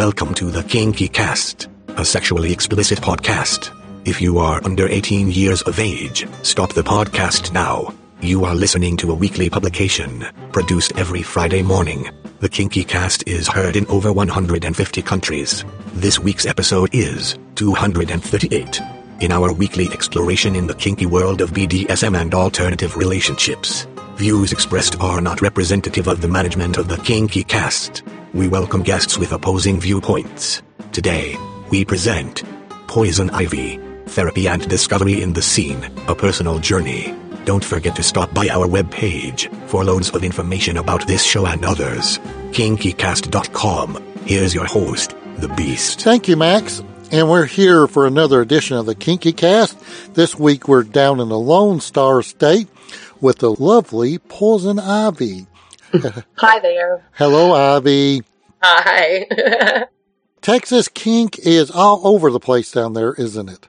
Welcome to the Kinky Cast, a sexually explicit podcast. If you are under 18 years of age, stop the podcast now. You are listening to a weekly publication, produced every Friday morning. The Kinky Cast is heard in over 150 countries. This week's episode is 238. In our weekly exploration in the kinky world of BDSM and alternative relationships, views expressed are not representative of the management of the Kinky Cast. We welcome guests with opposing viewpoints. Today, we present Poison Ivy, Therapy and Discovery in the Scene, a personal journey. Don't forget to stop by our webpage for loads of information about this show and others. KinkyCast.com. Here's your host, The Beast. Thank you, Max. And we're here for another edition of the Kinky Cast. This week we're down in the Lone Star State with the lovely Poison Ivy. Hi there. Hello, Ivy. Hi. Texas kink is all over the place down there, isn't it?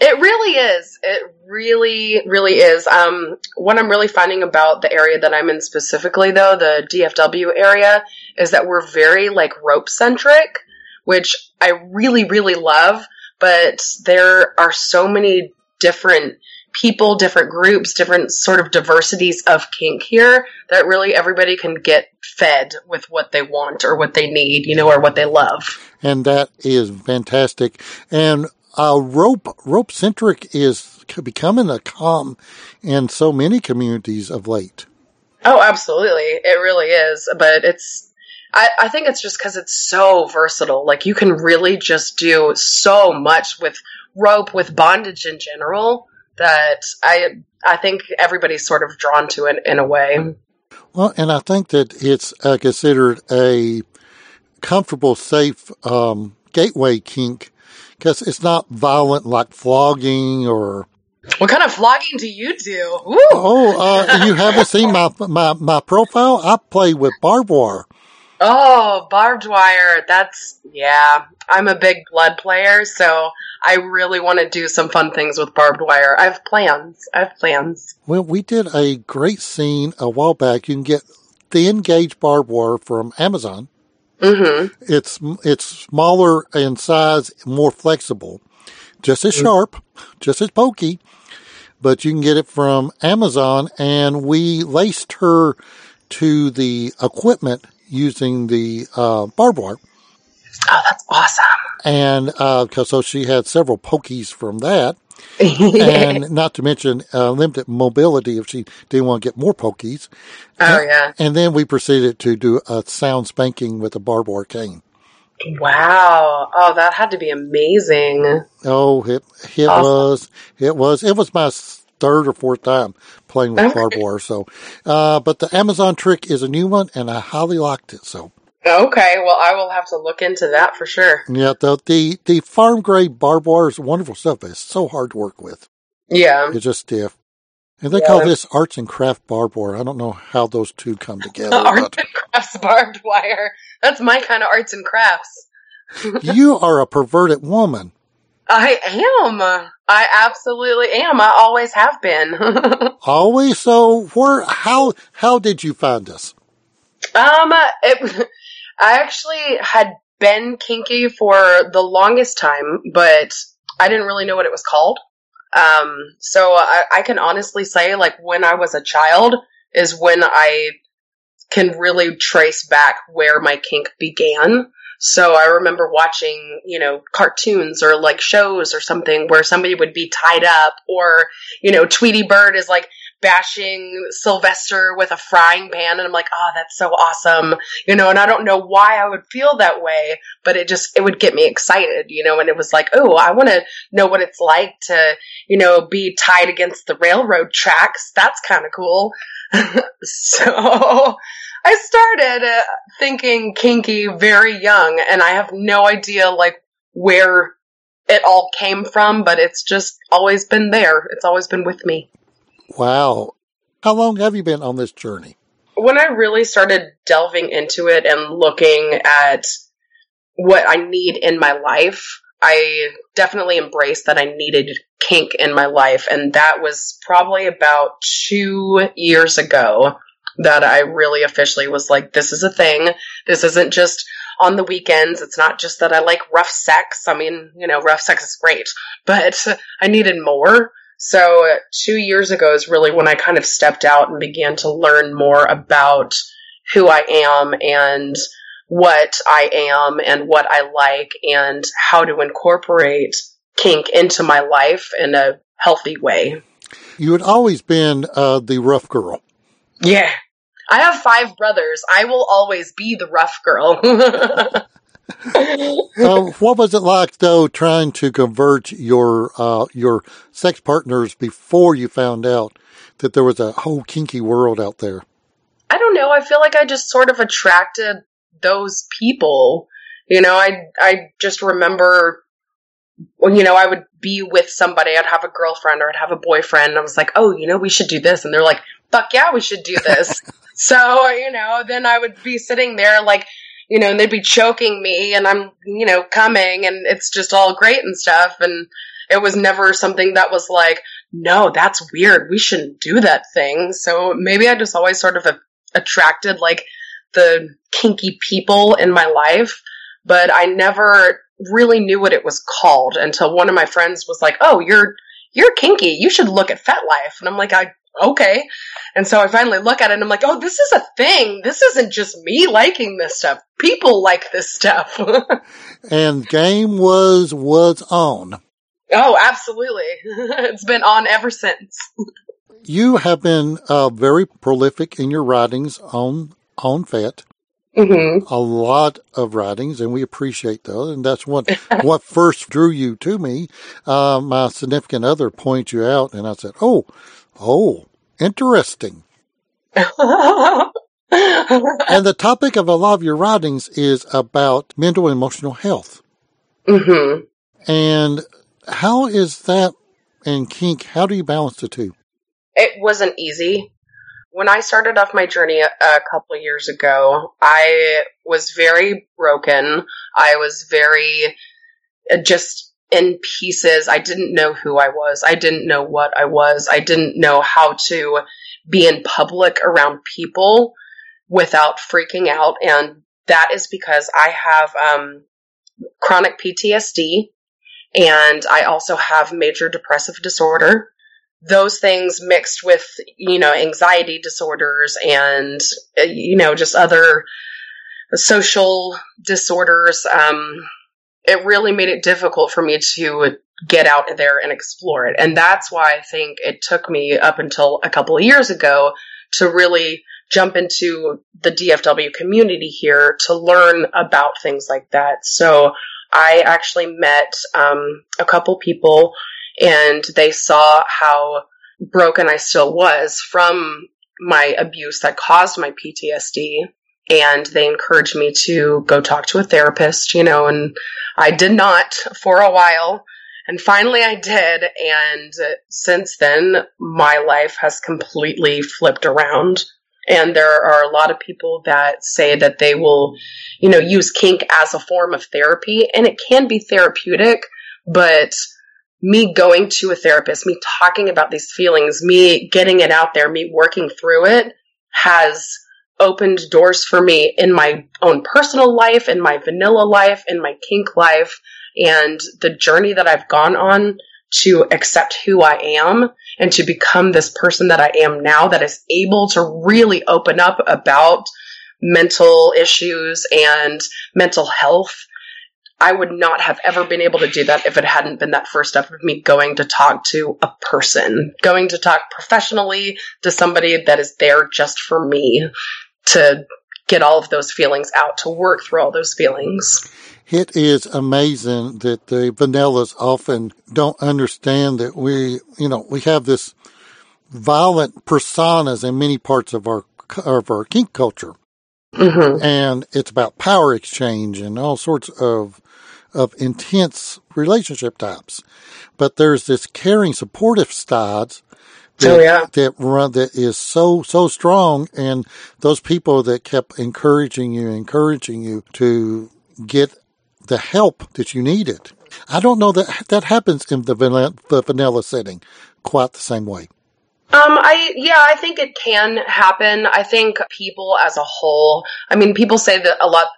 it really is. It really, really is. Um, what I'm really finding about the area that I'm in specifically, though, the DFW area, is that we're very like rope centric, which I really, really love. But there are so many different people, different groups, different sort of diversities of kink here that really everybody can get fed with what they want or what they need, you know, or what they love. And that is fantastic. And uh, rope rope centric is becoming a calm in so many communities of late. Oh, absolutely. It really is. But it's, I, I think it's just because it's so versatile. Like you can really just do so much with rope, with bondage in general, that I, I think everybody's sort of drawn to it in a way. Well, and I think that it's uh, considered a comfortable, safe um, gateway kink because it's not violent like flogging or. What kind of flogging do you do? Woo! Oh, uh, you haven't seen my, my my profile? I play with barbed wire. Oh, barbed wire. That's, yeah. I'm a big blood player, so I really want to do some fun things with barbed wire. I have plans. I have plans. Well, we did a great scene a while back. You can get thin gauge barbed wire from Amazon. Mm-hmm. It's it's smaller in size, more flexible, just as sharp, just as pokey, but you can get it from Amazon. And we laced her to the equipment using the uh, barbed wire, Oh, that's awesome. and because so she had several pokies from that, and not to mention uh, limited mobility if she didn't want to get more pokies. oh, yeah. And then we proceeded to do a sound spanking with a barbed wire cane. Wow. Oh, that had to be amazing. Oh, it it Awesome. was it was it was my third or fourth time playing with barbed wire. So, uh, but the Amazon trick is a new one, and I highly liked it. So, Okay, well, I will have to look into that for sure. yeah, the the the farm grade barbed wire is wonderful stuff, but it's so hard to work with. Yeah. It's just stiff. And they Yeah. call this arts and craft barbed wire. I don't know how those two come together. Arts and crafts barbed wire. That's my kind of arts and crafts. you are a perverted woman. I am. I absolutely am. I always have been. Always so. Where? How? How did you find us? Um, it, I actually had been kinky for the longest time, but I didn't really know what it was called. Um, so I, I can honestly say, like, when I was a child is when I can really trace back where my kink began. So I remember watching, you know, cartoons or like shows or something where somebody would be tied up or, you know, Tweety Bird is like bashing Sylvester with a frying pan and I'm like, oh, that's so awesome. You know, and I don't know why I would feel that way, but it just, it would get me excited, you know, and it was like, oh, I want to know what it's like to, you know, be tied against the railroad tracks. That's kind of cool. so I started thinking kinky very young, and I have no idea like where it all came from, but it's just always been there. It's always been with me. Wow. How long have you been on this journey? When I really started delving into it and looking at what I need in my life, I definitely embraced that I needed kink in my life. And that was probably about two years ago that I really officially was like, this is a thing. This isn't just on the weekends. It's not just that I like rough sex. I mean, you know, rough sex is great, but I needed more. So two years ago is really when I kind of stepped out and began to learn more about who I am and what I am and what I like and how to incorporate kink into my life in a healthy way. You had always been uh, the rough girl. Yeah. I have five brothers. I will always be the rough girl. uh, what was it like though trying to convert your uh, your sex partners before you found out that there was a whole kinky world out there? I don't know. I feel like I just sort of attracted those people. You know, I I just remember when you know I would be with somebody. I'd have a girlfriend or I'd have a boyfriend. And I was like, oh, you know, we should do this, and they're like, fuck yeah, we should do this. so you know, then I would be sitting there like you know, and they'd be choking me and I'm, you know, coming and it's just all great and stuff. And it was never something that was like, no, that's weird. We shouldn't do that thing. So maybe I just always sort of attracted like the kinky people in my life, but I never really knew what it was called until one of my friends was like, oh, you're, you're kinky. You should look at FetLife. And I'm like, I okay. And so I finally look at it and I'm like, oh, this is a thing. This isn't just me liking this stuff. People like this stuff. and game was was on. Oh, absolutely. it's been on ever since. you have been uh, very prolific in your writings on on FET. Mm-hmm. A lot of writings, and we appreciate those. And that's what what first drew you to me. Uh, my significant other pointed you out, and I said, "Oh, Oh, interesting. and the topic of a lot of your writings is about mental and emotional health. Mm-hmm. And how is that in kink? How do you balance the two? It wasn't easy. When I started off my journey a, a couple years ago, I was very broken. I was very uh, just in pieces. I didn't know who I was. I didn't know what I was. I didn't know how to be in public around people without freaking out. And that is because I have um, chronic PTSD and I also have major depressive disorder. Those things mixed with, you know, anxiety disorders and, uh, you know, just other social disorders. Um, it really made it difficult for me to get out there and explore it. And that's why I think it took me up until a couple of years ago to really jump into the DFW community here to learn about things like that. So I actually met um, a couple people and they saw how broken I still was from my abuse that caused my PTSD and they encouraged me to go talk to a therapist, you know, and I did not for a while. And finally I did. And since then, my life has completely flipped around. And there are a lot of people that say that they will, you know, use kink as a form of therapy and it can be therapeutic, but me going to a therapist, me talking about these feelings, me getting it out there, me working through it has opened doors for me in my own personal life, in my vanilla life, in my kink life, and the journey that I've gone on to accept who I am and to become this person that I am now that is able to really open up about mental issues and mental health. I would not have ever been able to do that if it hadn't been that first step of me going to talk to a person, going to talk professionally to somebody that is there just for me to get all of those feelings out, to work through all those feelings. It is amazing that the vanillas often don't understand that we, you know, we have this violent personas in many parts of our of our kink culture, mm-hmm. and it's about power exchange and all sorts of of intense relationship types. But there's this caring, supportive sides that, oh, yeah. that run that is so so strong, and those people that kept encouraging you, encouraging you to get the help that you needed. I don't know that that happens in the vanilla, the vanilla setting quite the same way. Um, I yeah, I think it can happen. I think people as a whole. I mean, people say that a lot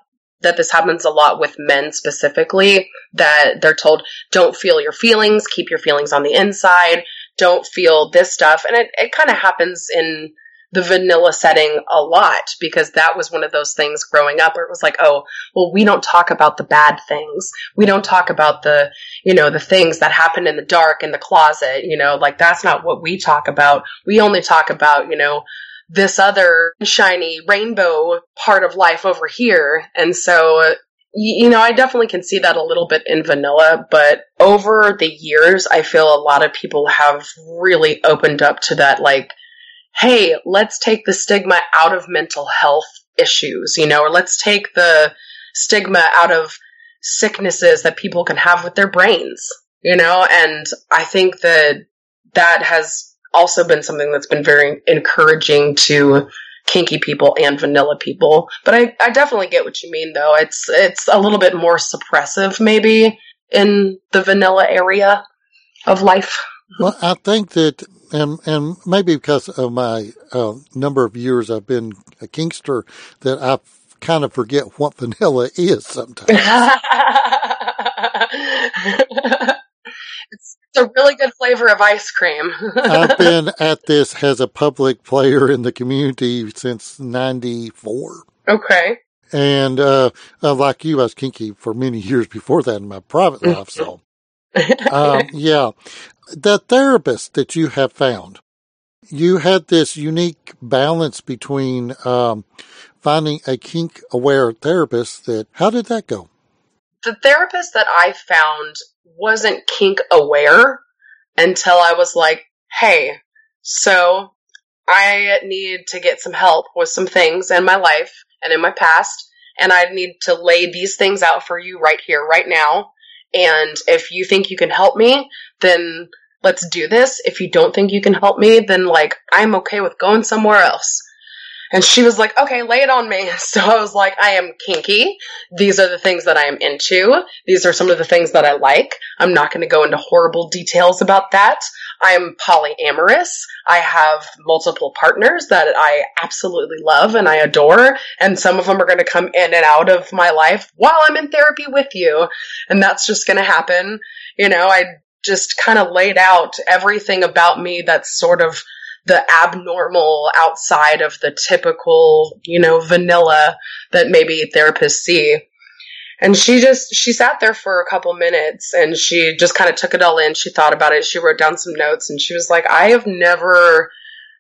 that this happens a lot with men specifically that they're told don't feel your feelings keep your feelings on the inside don't feel this stuff and it, it kind of happens in the vanilla setting a lot because that was one of those things growing up where it was like, oh, well, we don't talk about the bad things. We don't talk about the, you know, the things that happen in the dark in the closet, you know, like that's not what we talk about. We only talk about, you know, this other shiny rainbow part of life over here. And so, you know, I definitely can see that a little bit in vanilla, but over the years, I feel a lot of people have really opened up to that, like, hey, let's take the stigma out of mental health issues, you know, or let's take the stigma out of sicknesses that people can have with their brains, you know, and I think that that has also been something that's been very encouraging to kinky people and vanilla people. But I, I definitely get what you mean though. It's it's a little bit more suppressive maybe in the vanilla area of life. Well, I think that and and maybe because of my uh, number of years I've been a kinkster, that I kind of forget what vanilla is sometimes. it's, it's a really good flavor of ice cream. I've been at this as a public player in the community since '94. Okay. And uh, uh, like you, I was kinky for many years before that in my private life. So, um, yeah, the therapist that you have found, you had this unique balance between um, finding a kink aware therapist. That how did that go? The therapist that I found wasn't kink aware until I was like, "Hey, so I need to get some help with some things in my life and in my past." And I need to lay these things out for you right here, right now. And if you think you can help me, then let's do this. If you don't think you can help me, then like, I'm okay with going somewhere else. And she was like, okay, lay it on me. So I was like, I am kinky. These are the things that I am into. These are some of the things that I like. I'm not going to go into horrible details about that. I am polyamorous. I have multiple partners that I absolutely love and I adore. And some of them are going to come in and out of my life while I'm in therapy with you. And that's just going to happen. You know, I just kind of laid out everything about me that's sort of the abnormal outside of the typical, you know, vanilla that maybe therapists see. And she just, she sat there for a couple minutes and she just kind of took it all in. She thought about it. She wrote down some notes and she was like, I have never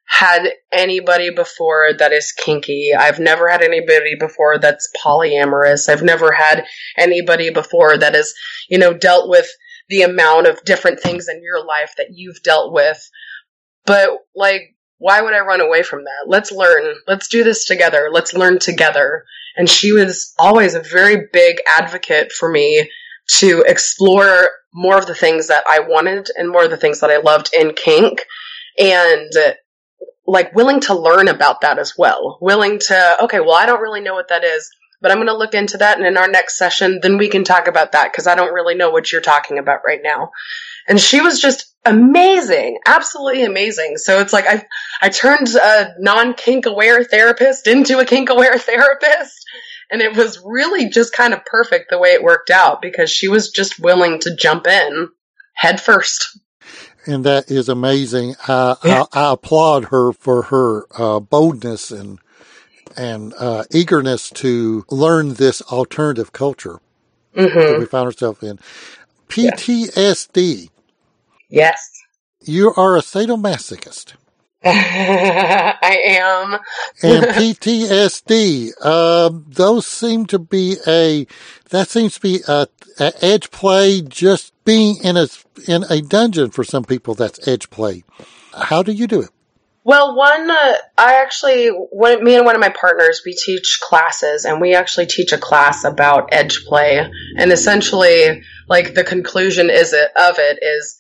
had anybody before that is kinky. I've never had anybody before that's polyamorous. I've never had anybody before that has, you know, dealt with the amount of different things in your life that you've dealt with. But like, why would I run away from that? Let's learn. Let's do this together. Let's learn together. And she was always a very big advocate for me to explore more of the things that I wanted and more of the things that I loved in kink and like willing to learn about that as well. Willing to, okay, well, I don't really know what that is but I'm going to look into that. And in our next session, then we can talk about that because I don't really know what you're talking about right now. And she was just amazing, absolutely amazing. So it's like I, I turned a non kink aware therapist into a kink aware therapist. And it was really just kind of perfect the way it worked out because she was just willing to jump in head first. And that is amazing. I, I, I applaud her for her uh, boldness and and uh, eagerness to learn this alternative culture mm-hmm. that we found ourselves in. PTSD. Yes. You are a sadomasochist. I am. and PTSD, uh, those seem to be a, that seems to be a, a, edge play, just being in a, in a dungeon for some people, that's edge play. How do you do it? Well, one, uh, I actually, me and one of my partners, we teach classes, and we actually teach a class about edge play. And essentially, like the conclusion is it, of it is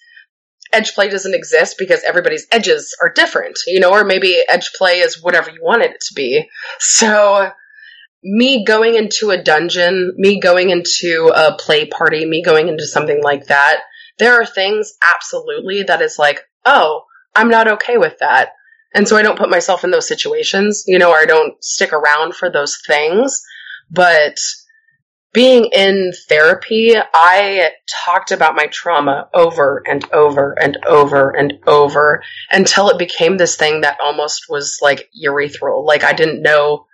edge play doesn't exist because everybody's edges are different, you know, or maybe edge play is whatever you want it to be. So, me going into a dungeon, me going into a play party, me going into something like that, there are things absolutely that is like, oh, I'm not okay with that and so I don't put myself in those situations, you know, or I don't stick around for those things. But being in therapy, I talked about my trauma over and over and over and over until it became this thing that almost was like urethral. Like I didn't know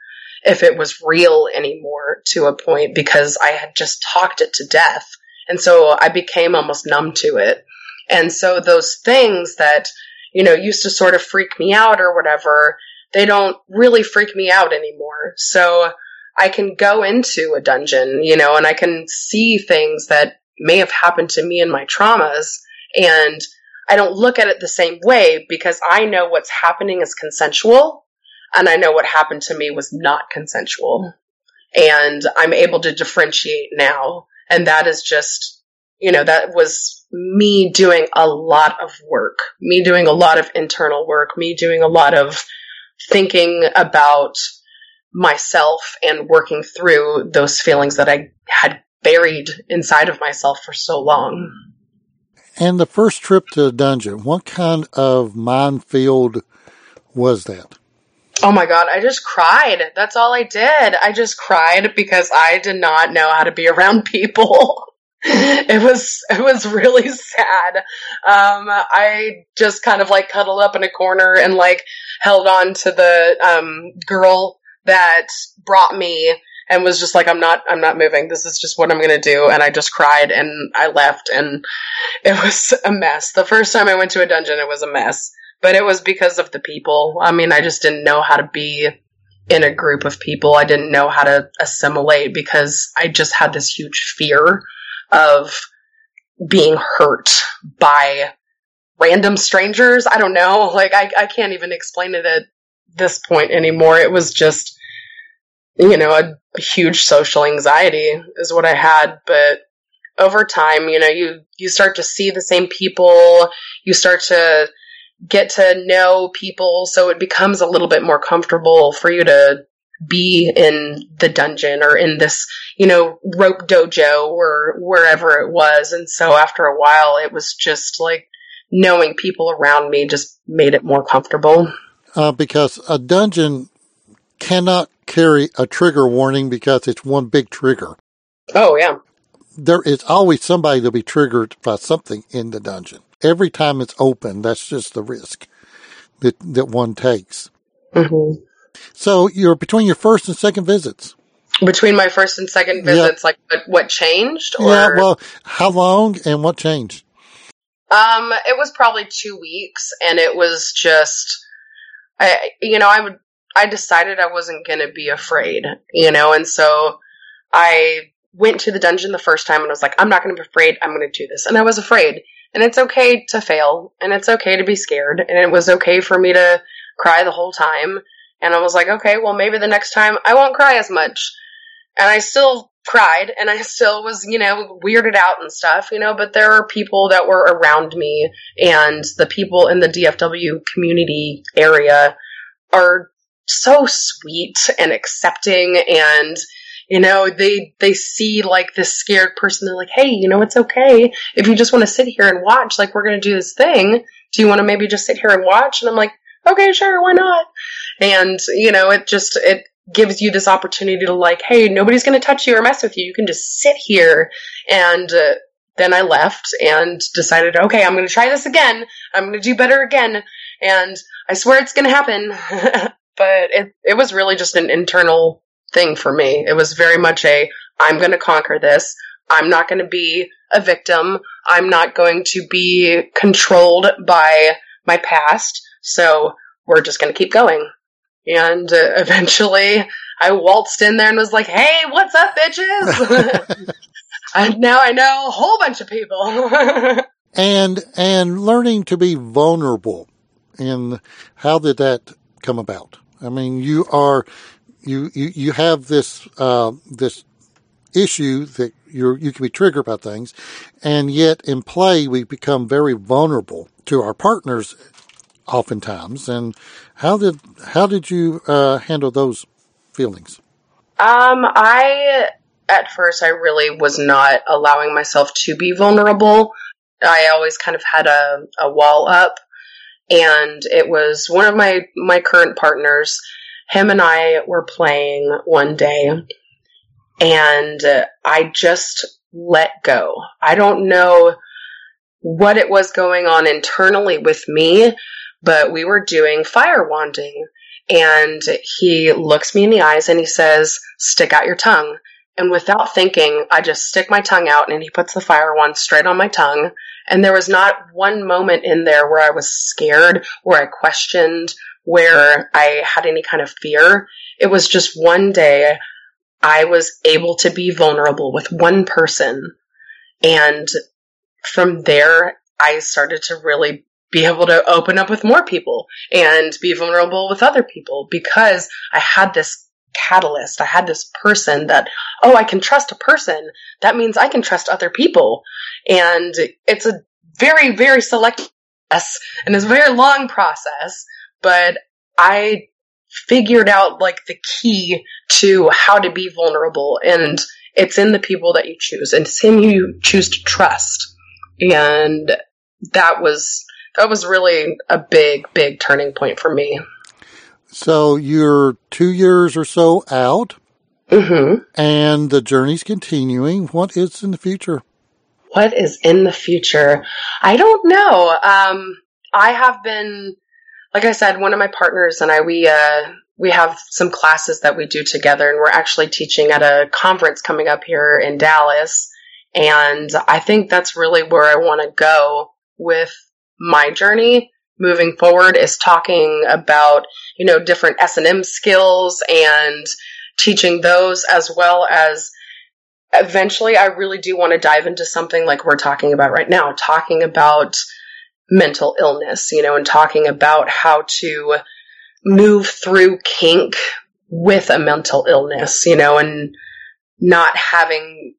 if it was real anymore to a point because I had just talked it to death. And so I became almost numb to it. And so those things that, you know, used to sort of freak me out or whatever, they don't really freak me out anymore. So I can go into a dungeon, you know, and I can see things that may have happened to me in my traumas and I don't look at it the same way because I know what's happening is consensual and I know what happened to me was not consensual. Mm. And I'm able to differentiate now. And that is just, you know, that was me doing a lot of work, me doing a lot of internal work, me doing a lot of thinking about myself and working through those feelings that I had buried inside of myself for so long. And the first trip to the dungeon, what kind of minefield was that? Oh my god, I just cried. That's all I did. I just cried because I did not know how to be around people. it was it was really sad. Um, I just kind of like cuddled up in a corner and like held on to the um, girl that brought me and was just like I'm not I'm not moving. This is just what I'm to do and I just cried and I left and it was a mess. The first time I went to a dungeon it was a mess but it was because of the people. I mean, I just didn't know how to be in a group of people. I didn't know how to assimilate because I just had this huge fear of being hurt by random strangers. I don't know. Like, I, I can't even explain it at this point anymore. It was just, you know, a huge social anxiety is what I had. But over time, you know, you, you start to see the same people. You start to get to know people so it becomes a little bit more comfortable for you to be in the dungeon or in this, you know, rope dojo or wherever it was. And so after a while, it was just like knowing people around me just made it more comfortable. Uh, because a dungeon cannot carry a trigger warning because it's one big trigger. Oh, yeah. There is always somebody to be triggered by something in the dungeon every time it's open, that's just the risk that, that one takes. Mm-hmm. So you're between your first and second visits. Between my first and second visits, like what, what changed? Or? Yeah, well, how long and what changed? Um, it was probably two weeks, and it was just, I, you know, I would, I decided I wasn't going to be afraid, you know, and so I went to the dungeon the first time and I was like, I'm not going to be afraid. I'm going to do this, and I was afraid, and it's okay to fail, and it's okay to be scared, and it was okay for me to cry the whole time. And I was like, okay, well, maybe the next time I won't cry as much. And I still cried, and I still was, you know, weirded out and stuff, you know, but there are people that were around me, and the people in the DFW community area are so sweet and accepting and you know, they they see like this scared person. They're like, "Hey, you know, it's okay if you just want to sit here and watch. Like, we're going to do this thing. Do you want to maybe just sit here and watch?" And I'm like, "Okay, sure, why not?" And you know, it just it gives you this opportunity to like, "Hey, nobody's going to touch you or mess with you. You can just sit here." And uh, then I left and decided, "Okay, I'm going to try this again. I'm going to do better again." And I swear it's going to happen. but it it was really just an internal thing for me. It was very much a I'm going to conquer this. I'm not going to be a victim. I'm not going to be controlled by my past. So we're just going to keep going. And uh, eventually I waltzed in there and was like, hey, what's up, bitches? and now I know a whole bunch of people. and, and learning to be vulnerable. And how did that come about? I mean, you are you, you, you have this, uh, this issue that you you can be triggered by things, and yet in play we become very vulnerable to our partners, oftentimes. And how did how did you uh, handle those feelings? Um, I at first I really was not allowing myself to be vulnerable. I always kind of had a, a wall up, and it was one of my my current partners him and I were playing one day and I just let go. I don't know what it was going on internally with me, but we were doing fire wanding and he looks me in the eyes and he says, stick out your tongue. And without thinking, I just stick my tongue out and he puts the fire wand straight on my tongue. And there was not one moment in there where I was scared, where I questioned, where I had any kind of fear. It was just one day I was able to be vulnerable with one person. And from there, I started to really be able to open up with more people and be vulnerable with other people because I had this catalyst. I had this person that, oh, I can trust a person. That means I can trust other people. And it's a very, very select process and it's a very long process, but I figured out like the key to how to be vulnerable and it's in the people that you choose and it's in you choose to trust. And that was that was really a big, big turning point for me. So you're two years or so out, hmm and the journey's continuing. What is in the future? What is in the future? I don't know. Um, I have been, like I said, one of my partners and I, we, uh, we have some classes that we do together and we're actually teaching at a conference coming up here in Dallas. And I think that's really where I want to go with my journey moving forward is talking about, you know, different S&M skills and teaching those as well as eventually I really do want to dive into something like we're talking about right now, talking about mental illness, you know, and talking about how to move through kink with a mental illness, you know, and not having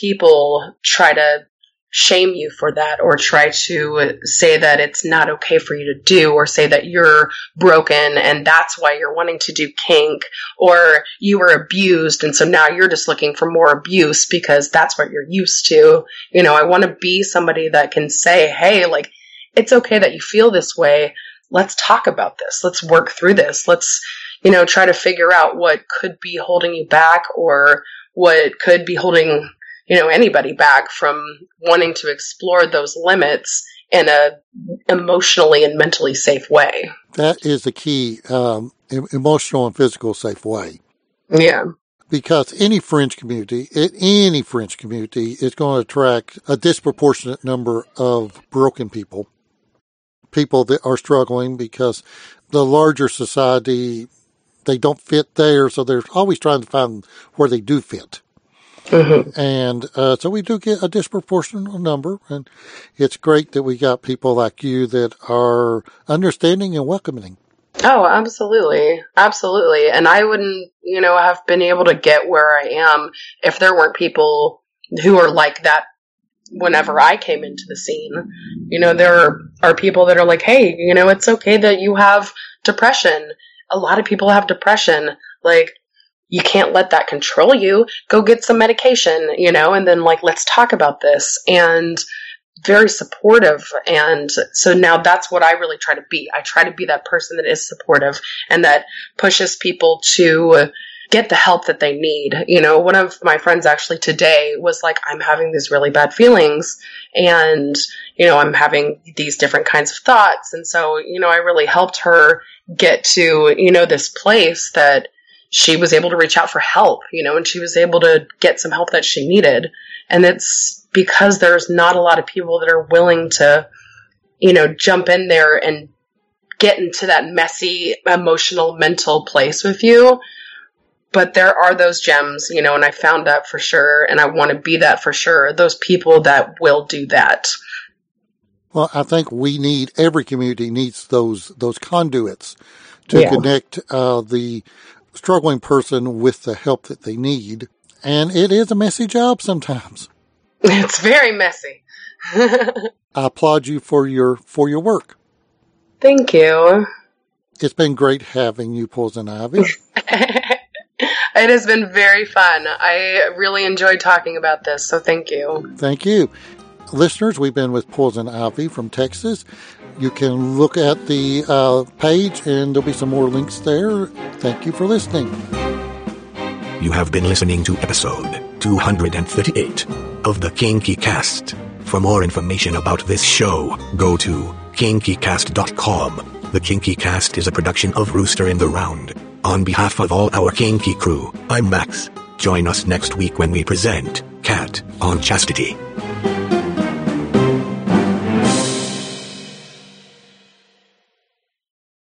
people try to shame you for that or try to say that it's not okay for you to do or say that you're broken and that's why you're wanting to do kink or you were abused and so now you're just looking for more abuse because that's what you're used to. You know, I want to be somebody that can say, hey, like, it's okay that you feel this way. Let's talk about this. Let's work through this. Let's, you know, try to figure out what could be holding you back or what could be holding you know anybody back from wanting to explore those limits in a emotionally and mentally safe way. That is the key, um, emotional and physical safe way. Yeah. Because any fringe community, any fringe community is going to attract a disproportionate number of broken people, people that are struggling because the larger society, they don't fit there. So they're always trying to find where they do fit. Hmm And uh, so we do get a disproportionate number, and it's great that we got people like you that are understanding and welcoming. Oh, absolutely. Absolutely. And I wouldn't, you know, have been able to get where I am if there weren't people who are like that whenever I came into the scene. You know, there are, are people that are like, hey, you know, it's okay that you have depression. A lot of people have depression. Like, you can't let that control you. Go get some medication, you know, and then like, let's talk about this. And very supportive. And so now that's what I really try to be. I try to be that person that is supportive and that pushes people to get the help that they need. You know, one of my friends actually today was like, I'm having these really bad feelings and, you know, I'm having these different kinds of thoughts. And so, you know, I really helped her get to, you know, this place that she was able to reach out for help, you know, and she was able to get some help that she needed. And it's because there's not a lot of people that are willing to, you know, jump in there and get into that messy emotional mental place with you. But there are those gems, you know, and I found that for sure. And I want to be that for sure. Those people that will do that. Well, I think we need every community needs those those conduits to Yeah. connect uh, the struggling person with the help that they need, and it is a messy job sometimes. It's very messy. I applaud you for your for your work. Thank you. It's been great having you, Poison Ivy. it has been very fun. I really enjoyed talking about this, so thank you. Thank you. Listeners, we've been with Poison Ivy from Texas. You can look at the uh, page and there'll be some more links there. Thank you for listening. You have been listening to episode 238 of the Kinky Cast. For more information about this show, go to kinkycast.com. The Kinky Cast is a production of Rooster in the Round. On behalf of all our Kinky crew, I'm Max. Join us next week when we present Cat on Chastity.